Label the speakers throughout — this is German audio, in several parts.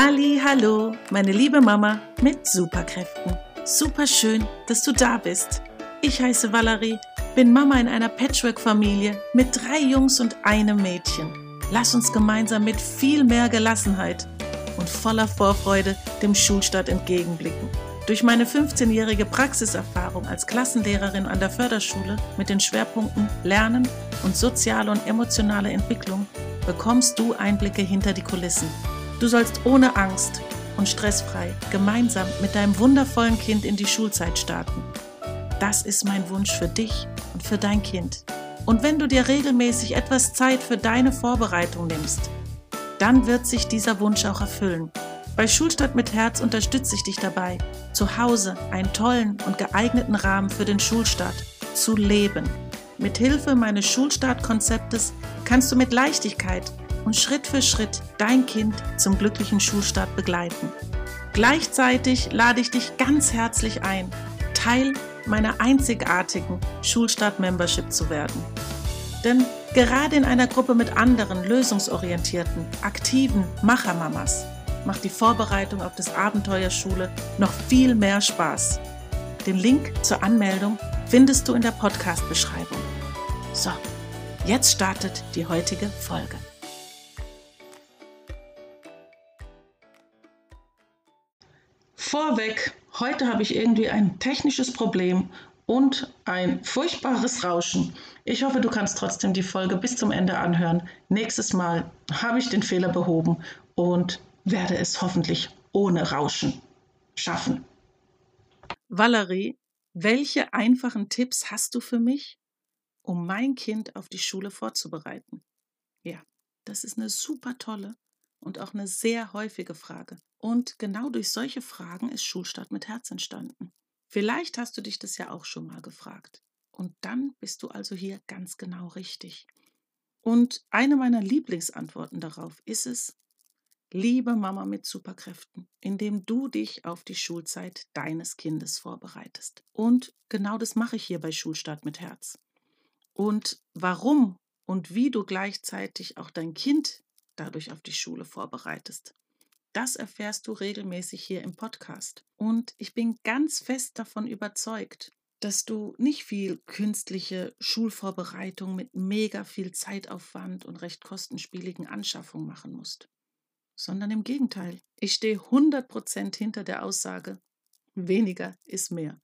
Speaker 1: Halli, hallo, meine liebe Mama mit Superkräften. Super schön, dass du da bist. Ich heiße Valerie, bin Mama in einer Patchwork-Familie mit drei Jungs und einem Mädchen. Lass uns gemeinsam mit viel mehr Gelassenheit und voller Vorfreude dem Schulstart entgegenblicken. Durch meine 15-jährige Praxiserfahrung als Klassenlehrerin an der Förderschule mit den Schwerpunkten Lernen und soziale und emotionale Entwicklung bekommst du Einblicke hinter die Kulissen. Du sollst ohne Angst und stressfrei gemeinsam mit deinem wundervollen Kind in die Schulzeit starten. Das ist mein Wunsch für dich und für dein Kind. Und wenn du dir regelmäßig etwas Zeit für deine Vorbereitung nimmst, dann wird sich dieser Wunsch auch erfüllen. Bei Schulstadt mit Herz unterstütze ich dich dabei, zu Hause einen tollen und geeigneten Rahmen für den Schulstart zu leben. Mit Hilfe meines Schulstartkonzeptes kannst du mit Leichtigkeit und Schritt für Schritt dein Kind zum glücklichen Schulstart begleiten. Gleichzeitig lade ich dich ganz herzlich ein, Teil meiner einzigartigen Schulstart-Membership zu werden. Denn gerade in einer Gruppe mit anderen lösungsorientierten, aktiven Machermamas macht die Vorbereitung auf das Abenteuer Schule noch viel mehr Spaß. Den Link zur Anmeldung findest du in der Podcast-Beschreibung. So, jetzt startet die heutige Folge. Vorweg, heute habe ich irgendwie ein technisches Problem und ein furchtbares Rauschen. Ich hoffe, du kannst trotzdem die Folge bis zum Ende anhören. Nächstes Mal habe ich den Fehler behoben und werde es hoffentlich ohne Rauschen schaffen. Valerie, welche einfachen Tipps hast du für mich, um mein Kind auf die Schule vorzubereiten? Ja, das ist eine super tolle und auch eine sehr häufige Frage. Und genau durch solche Fragen ist Schulstart mit Herz entstanden. Vielleicht hast du dich das ja auch schon mal gefragt. Und dann bist du also hier ganz genau richtig. Und eine meiner Lieblingsantworten darauf ist es, Liebe Mama mit Superkräften, indem du dich auf die Schulzeit deines Kindes vorbereitest. Und genau das mache ich hier bei Schulstart mit Herz. Und warum und wie du gleichzeitig auch dein Kind dadurch auf die Schule vorbereitest, das erfährst du regelmäßig hier im Podcast. Und ich bin ganz fest davon überzeugt, dass du nicht viel künstliche Schulvorbereitung mit mega viel Zeitaufwand und recht kostenspieligen Anschaffungen machen musst sondern im Gegenteil. Ich stehe 100% hinter der Aussage, weniger ist mehr.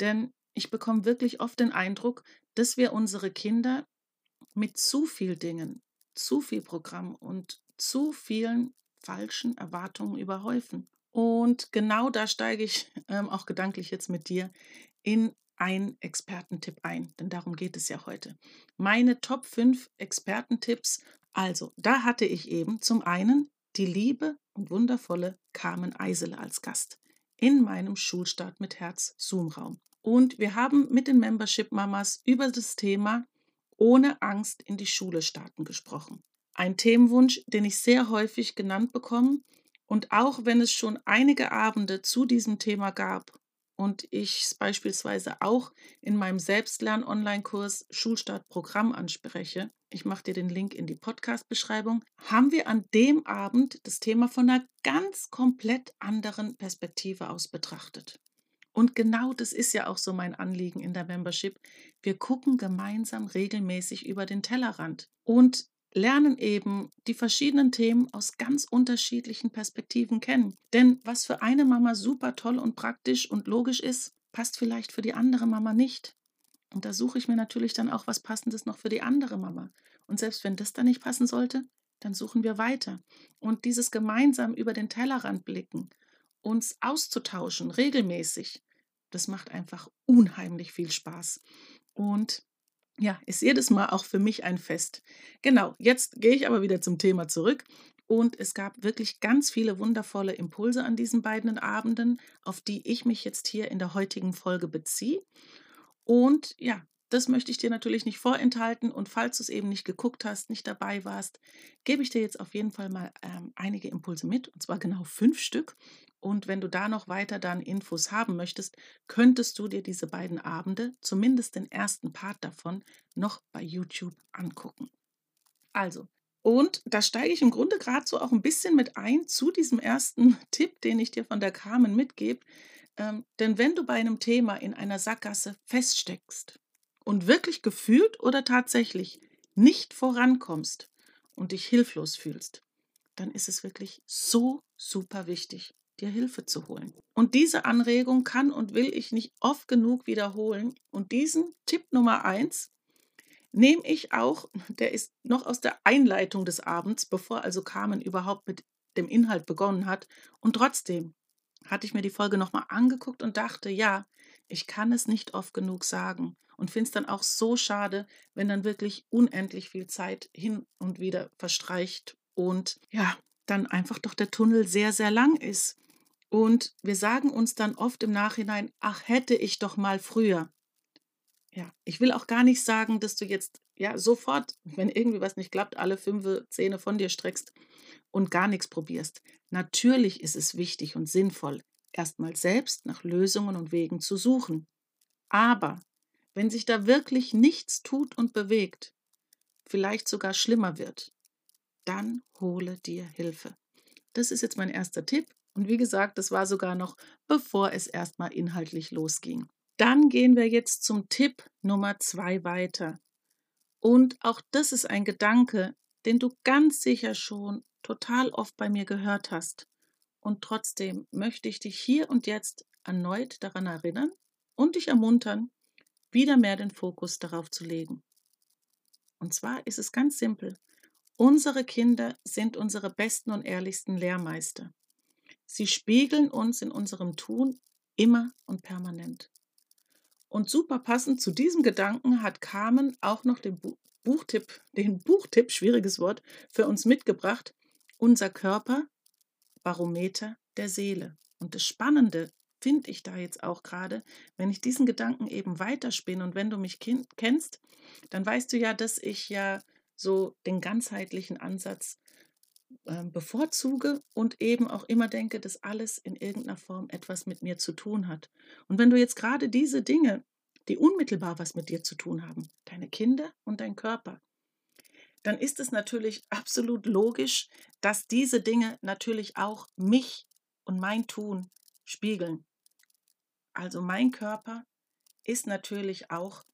Speaker 1: Denn ich bekomme wirklich oft den Eindruck, dass wir unsere Kinder mit zu viel Dingen, zu viel Programm und zu vielen falschen Erwartungen überhäufen. Und genau da steige ich ähm, auch gedanklich jetzt mit dir in einen Expertentipp ein, denn darum geht es ja heute. Meine Top 5 Expertentipps. Also, da hatte ich eben zum einen die liebe und wundervolle Carmen Eisele als Gast in meinem Schulstart mit Herz Zoom-Raum. Und wir haben mit den Membership-Mamas über das Thema ohne Angst in die Schule starten gesprochen. Ein Themenwunsch, den ich sehr häufig genannt bekomme. Und auch wenn es schon einige Abende zu diesem Thema gab und ich es beispielsweise auch in meinem Selbstlern-Online-Kurs Schulstartprogramm anspreche, ich mache dir den Link in die Podcast-Beschreibung, haben wir an dem Abend das Thema von einer ganz komplett anderen Perspektive aus betrachtet. Und genau das ist ja auch so mein Anliegen in der Membership. Wir gucken gemeinsam regelmäßig über den Tellerrand und lernen eben die verschiedenen Themen aus ganz unterschiedlichen Perspektiven kennen. Denn was für eine Mama super toll und praktisch und logisch ist, passt vielleicht für die andere Mama nicht. Und da suche ich mir natürlich dann auch was Passendes noch für die andere Mama. Und selbst wenn das dann nicht passen sollte, dann suchen wir weiter. Und dieses gemeinsam über den Tellerrand blicken, uns auszutauschen, regelmäßig, das macht einfach unheimlich viel Spaß. Und ja, ist jedes Mal auch für mich ein Fest. Genau, jetzt gehe ich aber wieder zum Thema zurück. Und es gab wirklich ganz viele wundervolle Impulse an diesen beiden Abenden, auf die ich mich jetzt hier in der heutigen Folge beziehe. Und ja, das möchte ich dir natürlich nicht vorenthalten. Und falls du es eben nicht geguckt hast, nicht dabei warst, gebe ich dir jetzt auf jeden Fall mal ähm, einige Impulse mit, und zwar genau fünf Stück. Und wenn du da noch weiter dann Infos haben möchtest, könntest du dir diese beiden Abende, zumindest den ersten Part davon, noch bei YouTube angucken. Also, Und da steige ich im Grunde gerade so auch ein bisschen mit ein zu diesem ersten Tipp, den ich dir von der Carmen mitgebe. Ähm, denn wenn du bei einem Thema in einer Sackgasse feststeckst und wirklich gefühlt oder tatsächlich nicht vorankommst und dich hilflos fühlst, dann ist es wirklich so super wichtig, dir Hilfe zu holen. Und diese Anregung kann und will ich nicht oft genug wiederholen. Und diesen Tipp Nummer eins nehme ich auch, der ist noch aus der Einleitung des Abends, bevor also Carmen überhaupt mit dem Inhalt begonnen hat. Und trotzdem hatte ich mir die Folge nochmal angeguckt und dachte, ja, ich kann es nicht oft genug sagen und finde es dann auch so schade, wenn dann wirklich unendlich viel Zeit hin und wieder verstreicht und ja, dann einfach doch der Tunnel sehr, sehr lang ist. Und wir sagen uns dann oft im Nachhinein, ach, hätte ich doch mal früher. Ja, ich will auch gar nicht sagen, dass du jetzt ja sofort, wenn irgendwie was nicht klappt, alle fünf Zähne von dir streckst und gar nichts probierst. Natürlich ist es wichtig und sinnvoll, erstmal selbst nach Lösungen und Wegen zu suchen. Aber wenn sich da wirklich nichts tut und bewegt, vielleicht sogar schlimmer wird, dann hole dir Hilfe. Das ist jetzt mein erster Tipp. Und wie gesagt, das war sogar noch bevor es erstmal inhaltlich losging. Dann gehen wir jetzt zum Tipp Nummer zwei weiter. Und auch das ist ein Gedanke, den du ganz sicher schon total oft bei mir gehört hast. Und trotzdem möchte ich dich hier und jetzt erneut daran erinnern und dich ermuntern, wieder mehr den Fokus darauf zu legen. Und zwar ist es ganz simpel. Unsere Kinder sind unsere besten und ehrlichsten Lehrmeister. Sie spiegeln uns in unserem Tun immer und permanent. Und super passend zu diesem Gedanken hat Carmen auch noch den Buchtipp, den Buchtipp, schwieriges Wort, für uns mitgebracht. Unser Körper, Barometer der Seele. Und das Spannende finde ich da jetzt auch gerade, wenn ich diesen Gedanken eben weiterspinne und wenn du mich kennst, dann weißt du ja, dass ich ja so den ganzheitlichen Ansatz äh, bevorzuge und eben auch immer denke, dass alles in irgendeiner Form etwas mit mir zu tun hat. Und wenn du jetzt gerade diese Dinge, die unmittelbar was mit dir zu tun haben, deine Kinder und dein Körper, dann ist es natürlich absolut logisch, dass diese Dinge natürlich auch mich und mein Tun spiegeln. Also mein Körper ist natürlich auch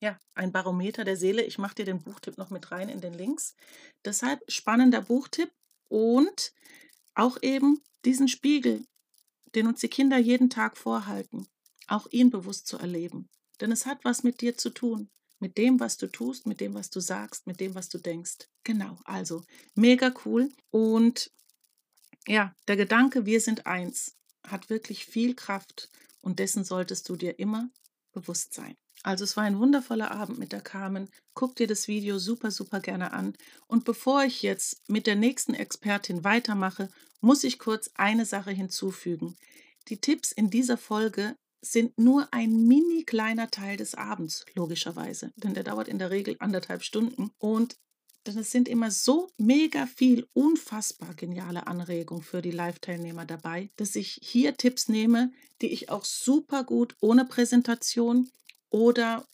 Speaker 1: ja, ein Barometer der Seele. Ich mache dir den Buchtipp noch mit rein in den Links. Deshalb spannender Buchtipp und auch eben diesen Spiegel, den uns die Kinder jeden Tag vorhalten, auch ihn bewusst zu erleben. Denn es hat was mit dir zu tun, mit dem, was du tust, mit dem, was du sagst, mit dem, was du denkst. Genau, also mega cool. Und ja, der Gedanke, wir sind eins, hat wirklich viel Kraft und dessen solltest du dir immer bewusst sein. Also es war ein wundervoller Abend mit der Carmen. Guck dir das Video super, super gerne an. Und bevor ich jetzt mit der nächsten Expertin weitermache, muss ich kurz eine Sache hinzufügen. Die Tipps in dieser Folge sind nur ein mini kleiner Teil des Abends, logischerweise, denn der dauert in der Regel anderthalb Stunden. Und denn es sind immer so mega viel unfassbar geniale Anregungen für die Live-Teilnehmer dabei, dass ich hier Tipps nehme, die ich auch super gut ohne Präsentation oder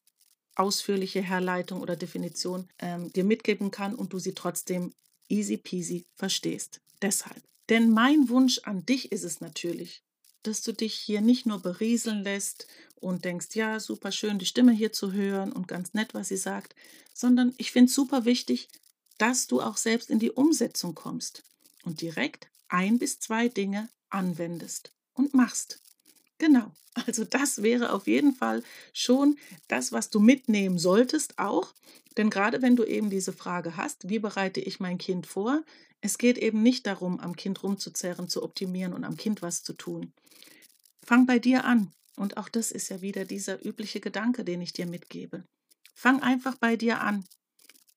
Speaker 1: ausführliche Herleitung oder Definition ähm, dir mitgeben kann und du sie trotzdem easy peasy verstehst. Deshalb. Denn mein Wunsch an dich ist es natürlich, dass du dich hier nicht nur berieseln lässt und denkst, ja, super schön, die Stimme hier zu hören und ganz nett, was sie sagt, sondern ich finde es super wichtig, dass du auch selbst in die Umsetzung kommst und direkt ein bis zwei Dinge anwendest und machst. Genau, also das wäre auf jeden Fall schon das, was du mitnehmen solltest auch. Denn gerade wenn du eben diese Frage hast, wie bereite ich mein Kind vor, es geht eben nicht darum, am Kind rumzuzerren, zu optimieren und am Kind was zu tun. Fang bei dir an. Und auch das ist ja wieder dieser übliche Gedanke, den ich dir mitgebe. Fang einfach bei dir an.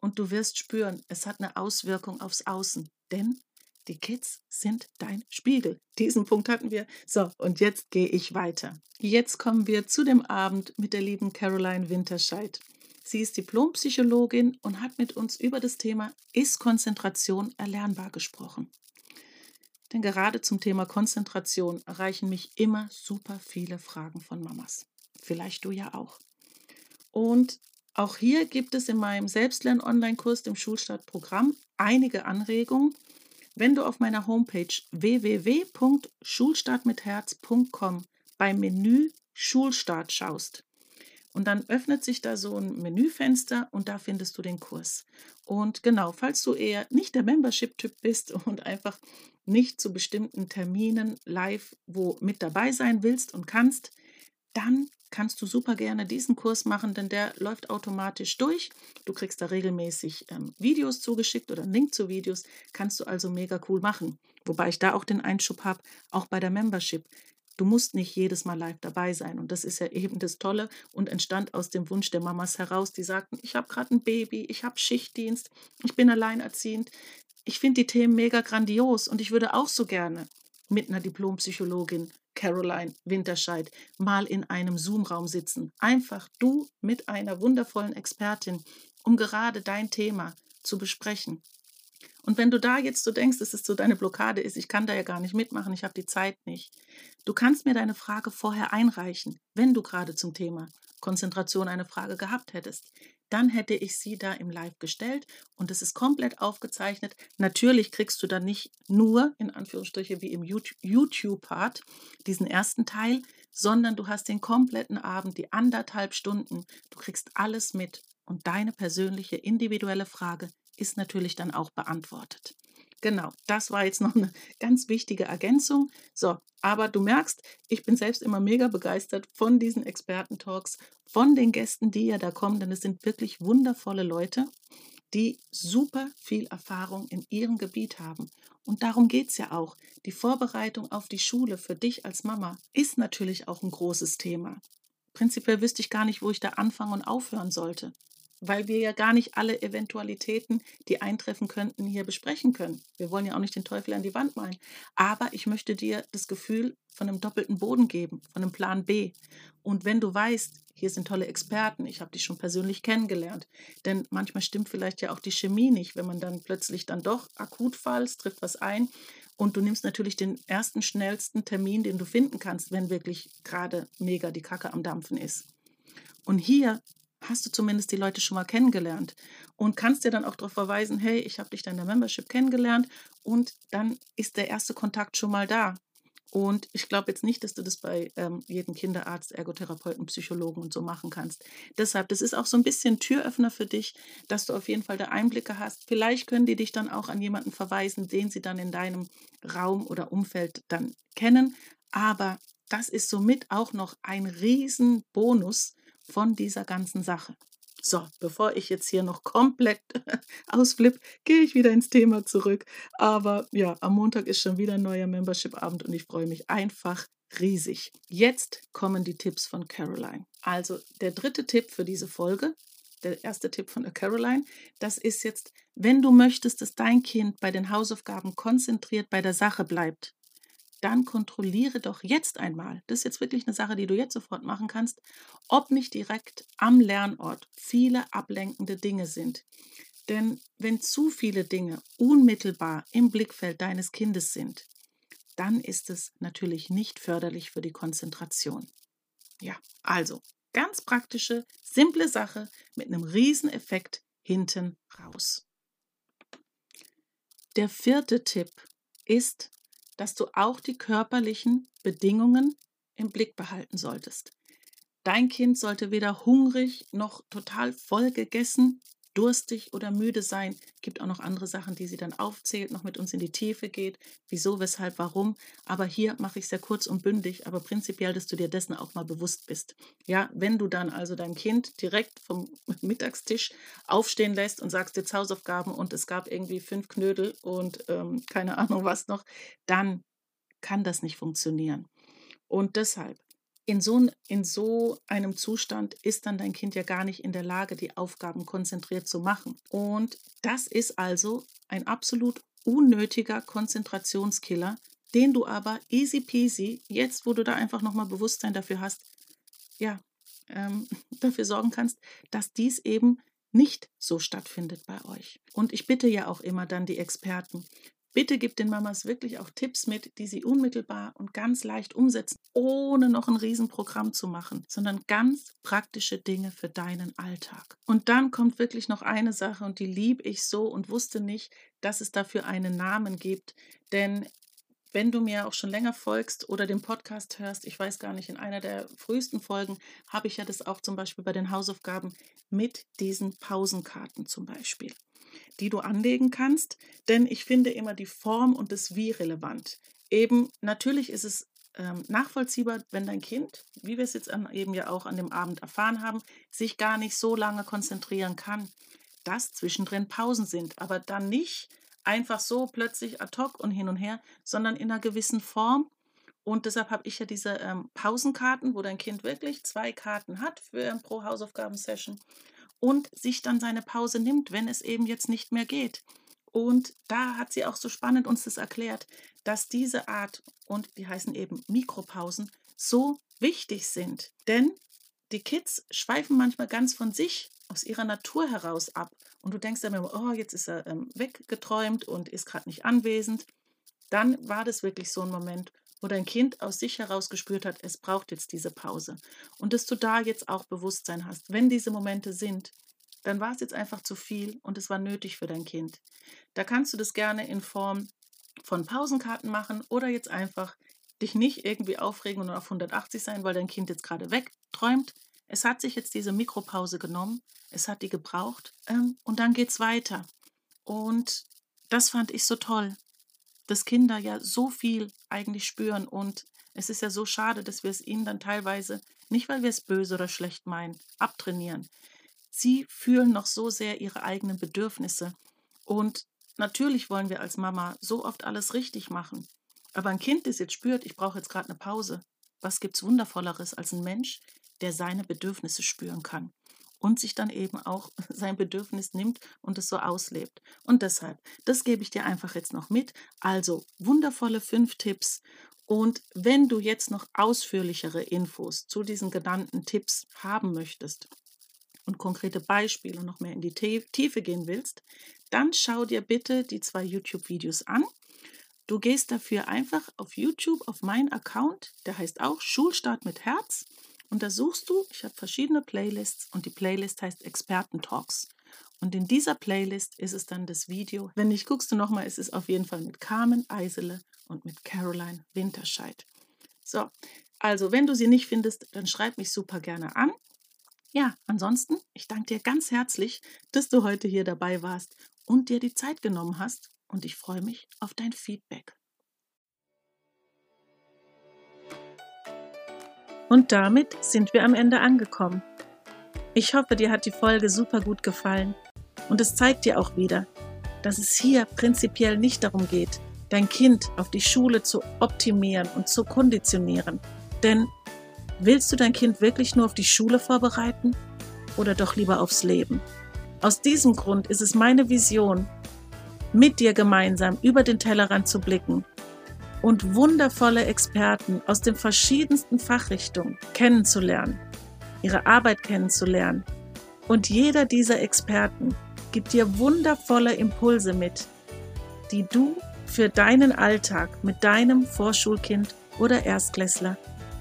Speaker 1: Und du wirst spüren, es hat eine Auswirkung aufs Außen. Denn die Kids sind dein Spiegel. Diesen Punkt hatten wir. So, und jetzt gehe ich weiter. Jetzt kommen wir zu dem Abend mit der lieben Caroline Winterscheid. Sie ist Diplompsychologin und hat mit uns über das Thema Ist Konzentration erlernbar gesprochen. Denn gerade zum Thema Konzentration erreichen mich immer super viele Fragen von Mamas. Vielleicht du ja auch. Und auch hier gibt es in meinem Selbstlern-Online-Kurs, dem Schulstartprogramm, einige Anregungen. Wenn du auf meiner Homepage www.schulstartmitherz.com beim Menü Schulstart schaust, und dann öffnet sich da so ein Menüfenster und da findest du den Kurs. Und genau, falls du eher nicht der Membership-Typ bist und einfach nicht zu bestimmten Terminen live wo mit dabei sein willst und kannst, dann kannst du super gerne diesen Kurs machen, denn der läuft automatisch durch. Du kriegst da regelmäßig ähm, Videos zugeschickt oder einen Link zu Videos. Kannst du also mega cool machen. Wobei ich da auch den Einschub habe, auch bei der Membership. Du musst nicht jedes Mal live dabei sein. Und das ist ja eben das Tolle und entstand aus dem Wunsch der Mamas heraus, die sagten, ich habe gerade ein Baby, ich habe Schichtdienst, ich bin alleinerziehend. Ich finde die Themen mega grandios und ich würde auch so gerne mit einer Diplompsychologin Caroline Winterscheid mal in einem Zoom-Raum sitzen. Einfach du mit einer wundervollen Expertin, um gerade dein Thema zu besprechen. Und wenn du da jetzt so denkst, dass es so deine Blockade ist, ich kann da ja gar nicht mitmachen, ich habe die Zeit nicht. Du kannst mir deine Frage vorher einreichen, wenn du gerade zum Thema Konzentration eine Frage gehabt hättest. Dann hätte ich sie da im Live gestellt und es ist komplett aufgezeichnet. Natürlich kriegst du dann nicht nur, in Anführungsstriche, wie im YouTube-Part, diesen ersten Teil, sondern du hast den kompletten Abend, die anderthalb Stunden. Du kriegst alles mit und deine persönliche individuelle Frage ist natürlich dann auch beantwortet. Genau, das war jetzt noch eine ganz wichtige Ergänzung. So, aber du merkst, ich bin selbst immer mega begeistert von diesen Experten-Talks, von den Gästen, die ja da kommen, denn es sind wirklich wundervolle Leute, die super viel Erfahrung in ihrem Gebiet haben. Und darum geht es ja auch. Die Vorbereitung auf die Schule für dich als Mama ist natürlich auch ein großes Thema. Prinzipiell wüsste ich gar nicht, wo ich da anfangen und aufhören sollte weil wir ja gar nicht alle Eventualitäten, die eintreffen könnten, hier besprechen können. Wir wollen ja auch nicht den Teufel an die Wand malen. Aber ich möchte dir das Gefühl von einem doppelten Boden geben, von einem Plan B. Und wenn du weißt, hier sind tolle Experten, ich habe dich schon persönlich kennengelernt, denn manchmal stimmt vielleicht ja auch die Chemie nicht, wenn man dann plötzlich dann doch akut falls, trifft was ein und du nimmst natürlich den ersten schnellsten Termin, den du finden kannst, wenn wirklich gerade mega die Kacke am Dampfen ist. Und hier hast du zumindest die Leute schon mal kennengelernt und kannst dir dann auch darauf verweisen, hey, ich habe dich dann in der Membership kennengelernt und dann ist der erste Kontakt schon mal da. Und ich glaube jetzt nicht, dass du das bei ähm, jedem Kinderarzt, Ergotherapeuten, Psychologen und so machen kannst. Deshalb, das ist auch so ein bisschen Türöffner für dich, dass du auf jeden Fall da Einblicke hast. Vielleicht können die dich dann auch an jemanden verweisen, den sie dann in deinem Raum oder Umfeld dann kennen. Aber das ist somit auch noch ein Riesenbonus, von dieser ganzen Sache. So, bevor ich jetzt hier noch komplett ausflippe, gehe ich wieder ins Thema zurück. Aber ja, am Montag ist schon wieder ein neuer Membership-Abend und ich freue mich einfach riesig. Jetzt kommen die Tipps von Caroline. Also der dritte Tipp für diese Folge, der erste Tipp von Caroline, das ist jetzt, wenn du möchtest, dass dein Kind bei den Hausaufgaben konzentriert bei der Sache bleibt, dann kontrolliere doch jetzt einmal, das ist jetzt wirklich eine Sache, die du jetzt sofort machen kannst, ob nicht direkt am Lernort viele ablenkende Dinge sind. Denn wenn zu viele Dinge unmittelbar im Blickfeld deines Kindes sind, dann ist es natürlich nicht förderlich für die Konzentration. Ja, also ganz praktische, simple Sache mit einem riesen Effekt hinten raus. Der vierte Tipp ist, dass du auch die körperlichen Bedingungen im Blick behalten solltest. Dein Kind sollte weder hungrig noch total voll gegessen durstig oder müde sein. Gibt auch noch andere Sachen, die sie dann aufzählt, noch mit uns in die Tiefe geht. Wieso, weshalb, warum. Aber hier mache ich es sehr kurz und bündig, aber prinzipiell, dass du dir dessen auch mal bewusst bist. Ja, wenn du dann also dein Kind direkt vom Mittagstisch aufstehen lässt und sagst jetzt Hausaufgaben und es gab irgendwie fünf Knödel und ähm, keine Ahnung was noch, dann kann das nicht funktionieren. Und deshalb in so, in so einem Zustand ist dann dein Kind ja gar nicht in der Lage, die Aufgaben konzentriert zu machen. Und das ist also ein absolut unnötiger Konzentrationskiller, den du aber easy peasy, jetzt wo du da einfach nochmal Bewusstsein dafür hast, ja, ähm, dafür sorgen kannst, dass dies eben nicht so stattfindet bei euch. Und ich bitte ja auch immer dann die Experten, Bitte gib den Mamas wirklich auch Tipps mit, die sie unmittelbar und ganz leicht umsetzen, ohne noch ein Riesenprogramm zu machen, sondern ganz praktische Dinge für deinen Alltag. Und dann kommt wirklich noch eine Sache und die liebe ich so und wusste nicht, dass es dafür einen Namen gibt, denn wenn du mir auch schon länger folgst oder den Podcast hörst, ich weiß gar nicht, in einer der frühesten Folgen habe ich ja das auch zum Beispiel bei den Hausaufgaben mit diesen Pausenkarten zum Beispiel, die du anlegen kannst, denn ich finde immer die Form und das Wie relevant. Eben, natürlich ist es ähm, nachvollziehbar, wenn dein Kind, wie wir es jetzt an, eben ja auch an dem Abend erfahren haben, sich gar nicht so lange konzentrieren kann, dass zwischendrin Pausen sind, aber dann nicht einfach so plötzlich ad hoc und hin und her, sondern in einer gewissen Form. Und deshalb habe ich ja diese ähm, Pausenkarten, wo dein Kind wirklich zwei Karten hat für ähm, pro Hausaufgabensession und sich dann seine Pause nimmt, wenn es eben jetzt nicht mehr geht. Und da hat sie auch so spannend uns das erklärt, dass diese Art und die heißen eben Mikropausen so wichtig sind. Denn die Kids schweifen manchmal ganz von sich aus ihrer Natur heraus ab und du denkst dann immer, oh, jetzt ist er ähm, weggeträumt und ist gerade nicht anwesend, dann war das wirklich so ein Moment, wo dein Kind aus sich heraus gespürt hat, es braucht jetzt diese Pause. Und dass du da jetzt auch Bewusstsein hast, wenn diese Momente sind, dann war es jetzt einfach zu viel und es war nötig für dein Kind. Da kannst du das gerne in Form von Pausenkarten machen oder jetzt einfach dich nicht irgendwie aufregen und auf 180 sein, weil dein Kind jetzt gerade wegträumt, es hat sich jetzt diese Mikropause genommen, es hat die gebraucht ähm, und dann geht es weiter. Und das fand ich so toll, dass Kinder ja so viel eigentlich spüren und es ist ja so schade, dass wir es ihnen dann teilweise, nicht weil wir es böse oder schlecht meinen, abtrainieren. Sie fühlen noch so sehr ihre eigenen Bedürfnisse und natürlich wollen wir als Mama so oft alles richtig machen. Aber ein Kind, das jetzt spürt, ich brauche jetzt gerade eine Pause, was gibt es Wundervolleres als ein Mensch, der seine Bedürfnisse spüren kann und sich dann eben auch sein Bedürfnis nimmt und es so auslebt. Und deshalb, das gebe ich dir einfach jetzt noch mit. Also wundervolle fünf Tipps. Und wenn du jetzt noch ausführlichere Infos zu diesen genannten Tipps haben möchtest und konkrete Beispiele noch mehr in die Tiefe gehen willst, dann schau dir bitte die zwei YouTube-Videos an. Du gehst dafür einfach auf YouTube auf meinen Account, der heißt auch Schulstart mit Herz. Und da suchst du, ich habe verschiedene Playlists und die Playlist heißt Experten-Talks. Und in dieser Playlist ist es dann das Video. Wenn nicht, guckst du nochmal, ist es auf jeden Fall mit Carmen Eisele und mit Caroline Winterscheid. So, also wenn du sie nicht findest, dann schreib mich super gerne an. Ja, ansonsten, ich danke dir ganz herzlich, dass du heute hier dabei warst und dir die Zeit genommen hast. Und ich freue mich auf dein Feedback. Und damit sind wir am Ende angekommen. Ich hoffe, dir hat die Folge super gut gefallen. Und es zeigt dir auch wieder, dass es hier prinzipiell nicht darum geht, dein Kind auf die Schule zu optimieren und zu konditionieren. Denn willst du dein Kind wirklich nur auf die Schule vorbereiten oder doch lieber aufs Leben? Aus diesem Grund ist es meine Vision, mit dir gemeinsam über den Tellerrand zu blicken und wundervolle Experten aus den verschiedensten Fachrichtungen kennenzulernen, ihre Arbeit kennenzulernen. Und jeder dieser Experten gibt dir wundervolle Impulse mit, die du für deinen Alltag mit deinem Vorschulkind oder Erstklässler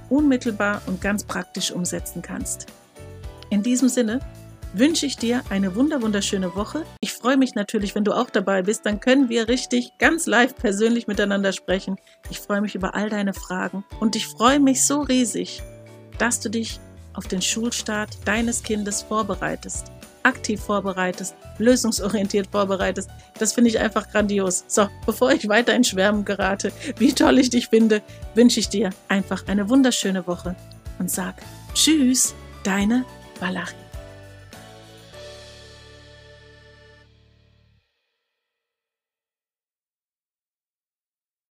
Speaker 1: unmittelbar und ganz praktisch umsetzen kannst. In diesem Sinne wünsche ich dir eine wunderschöne Woche. Ich freue mich natürlich, wenn du auch dabei bist. Dann können wir richtig ganz live persönlich miteinander sprechen. Ich freue mich über all deine Fragen und ich freue mich so riesig, dass du dich auf den Schulstart deines Kindes vorbereitest, aktiv vorbereitest, lösungsorientiert vorbereitest. Das finde ich einfach grandios. So, bevor ich weiter in Schwärmen gerate, wie toll ich dich finde, wünsche ich dir einfach eine wunderschöne Woche und sag Tschüss, deine Valerie.